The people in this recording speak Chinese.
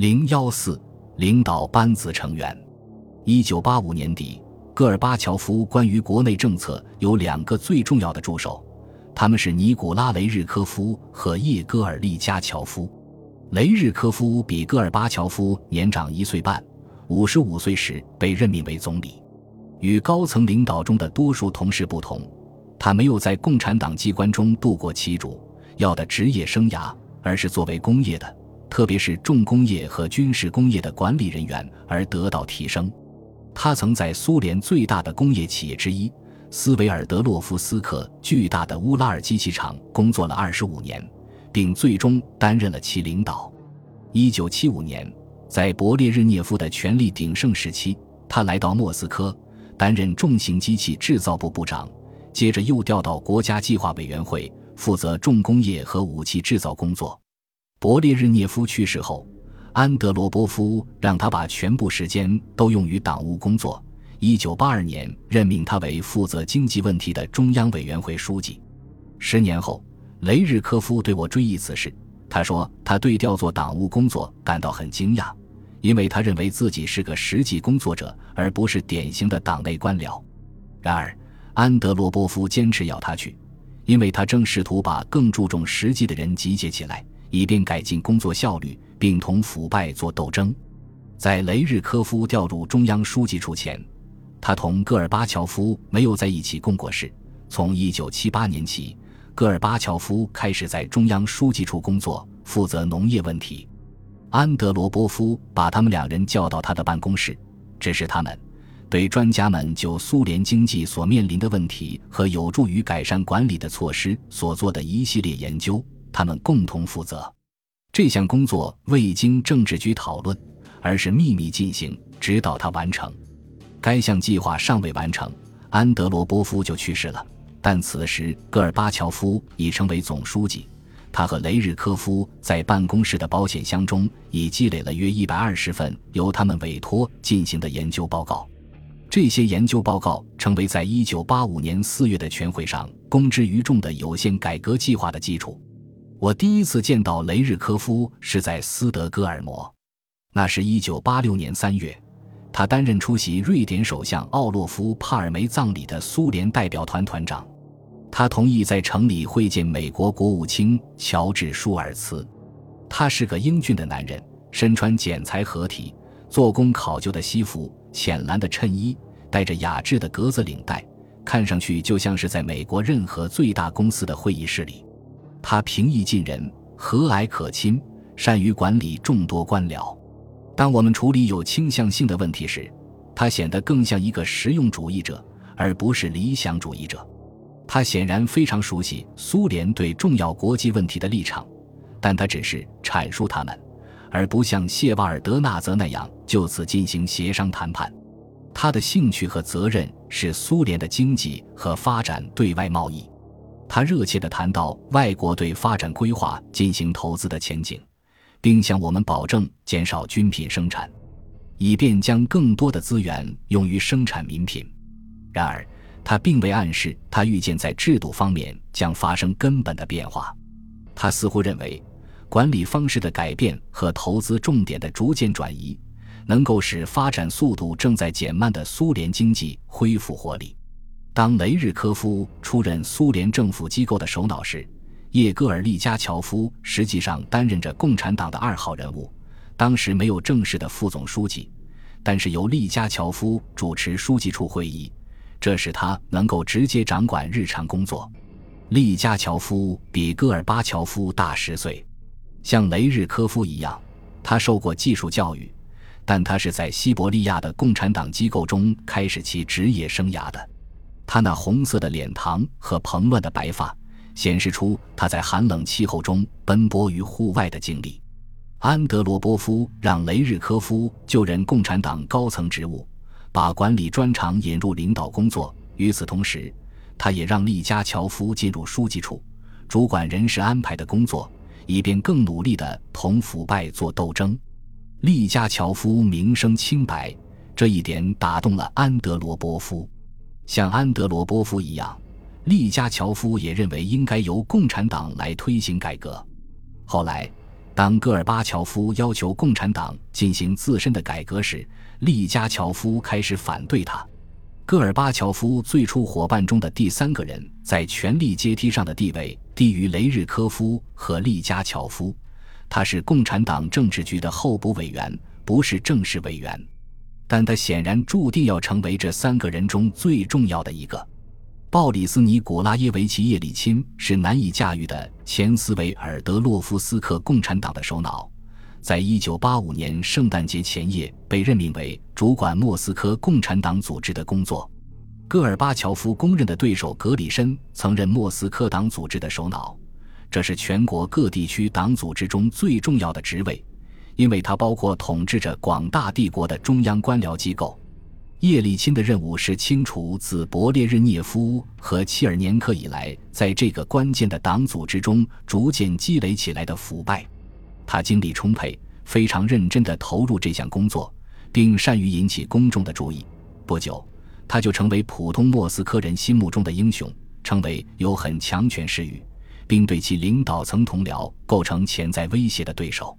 零幺四领导班子成员。一九八五年底，戈尔巴乔夫关于国内政策有两个最重要的助手，他们是尼古拉·雷日科夫和叶戈尔·利加乔夫。雷日科夫比戈尔巴乔夫年长一岁半，五十五岁时被任命为总理。与高层领导中的多数同事不同，他没有在共产党机关中度过其主要的职业生涯，而是作为工业的。特别是重工业和军事工业的管理人员而得到提升。他曾在苏联最大的工业企业之一斯维尔德洛夫斯克巨大的乌拉尔机器厂工作了二十五年，并最终担任了其领导。一九七五年，在勃列日涅夫的权力鼎盛时期，他来到莫斯科担任重型机器制造部部长，接着又调到国家计划委员会，负责重工业和武器制造工作。勃列日涅夫去世后，安德罗波夫让他把全部时间都用于党务工作。一九八二年，任命他为负责经济问题的中央委员会书记。十年后，雷日科夫对我追忆此事，他说他对调做党务工作感到很惊讶，因为他认为自己是个实际工作者，而不是典型的党内官僚。然而，安德罗波夫坚持要他去，因为他正试图把更注重实际的人集结起来。以便改进工作效率，并同腐败作斗争。在雷日科夫调入中央书记处前，他同戈尔巴乔夫没有在一起共过事。从1978年起，戈尔巴乔夫开始在中央书记处工作，负责农业问题。安德罗波夫把他们两人叫到他的办公室，指示他们对专家们就苏联经济所面临的问题和有助于改善管理的措施所做的一系列研究。他们共同负责这项工作，未经政治局讨论，而是秘密进行，直到他完成。该项计划尚未完成，安德罗波夫就去世了。但此时戈尔巴乔夫已成为总书记，他和雷日科夫在办公室的保险箱中已积累了约一百二十份由他们委托进行的研究报告。这些研究报告成为在一九八五年四月的全会上公之于众的有限改革计划的基础。我第一次见到雷日科夫是在斯德哥尔摩，那是一九八六年三月，他担任出席瑞典首相奥洛夫·帕尔梅葬礼的苏联代表团团长。他同意在城里会见美国国务卿乔治·舒尔茨。他是个英俊的男人，身穿剪裁合体、做工考究的西服、浅蓝的衬衣，带着雅致的格子领带，看上去就像是在美国任何最大公司的会议室里。他平易近人，和蔼可亲，善于管理众多官僚。当我们处理有倾向性的问题时，他显得更像一个实用主义者，而不是理想主义者。他显然非常熟悉苏联对重要国际问题的立场，但他只是阐述他们，而不像谢瓦尔德纳泽那样就此进行协商谈判。他的兴趣和责任是苏联的经济和发展对外贸易。他热切地谈到外国对发展规划进行投资的前景，并向我们保证减少军品生产，以便将更多的资源用于生产民品。然而，他并未暗示他预见在制度方面将发生根本的变化。他似乎认为，管理方式的改变和投资重点的逐渐转移，能够使发展速度正在减慢的苏联经济恢复活力。当雷日科夫出任苏联政府机构的首脑时，叶戈尔·利加乔夫实际上担任着共产党的二号人物。当时没有正式的副总书记，但是由利加乔夫主持书记处会议，这使他能够直接掌管日常工作。利加乔夫比戈尔巴乔夫大十岁，像雷日科夫一样，他受过技术教育，但他是在西伯利亚的共产党机构中开始其职业生涯的。他那红色的脸庞和蓬乱的白发，显示出他在寒冷气候中奔波于户外的经历。安德罗波夫让雷日科夫就任共产党高层职务，把管理专长引入领导工作。与此同时，他也让利加乔夫进入书记处，主管人事安排的工作，以便更努力地同腐败作斗争。利加乔夫名声清白，这一点打动了安德罗波夫。像安德罗波夫一样，利加乔夫也认为应该由共产党来推行改革。后来，当戈尔巴乔夫要求共产党进行自身的改革时，利加乔夫开始反对他。戈尔巴乔夫最初伙伴中的第三个人，在权力阶梯上的地位低于雷日科夫和利加乔夫。他是共产党政治局的候补委员，不是正式委员，但他显然注定要成为这三个人中最重要的一个。鲍里斯·尼古拉耶维奇·叶利钦是难以驾驭的前斯维尔德洛夫斯克共产党的首脑。在一九八五年圣诞节前夜，被任命为主管莫斯科共产党组织的工作。戈尔巴乔夫公认的对手格里申曾任莫斯科党组织的首脑，这是全国各地区党组织中最重要的职位，因为它包括统治着广大帝国的中央官僚机构。叶利钦的任务是清除自勃列日涅夫和切尔年科以来，在这个关键的党组织中逐渐积累起来的腐败。他精力充沛，非常认真地投入这项工作，并善于引起公众的注意。不久，他就成为普通莫斯科人心目中的英雄，成为有很强权势欲，并对其领导层同僚构成潜在威胁的对手。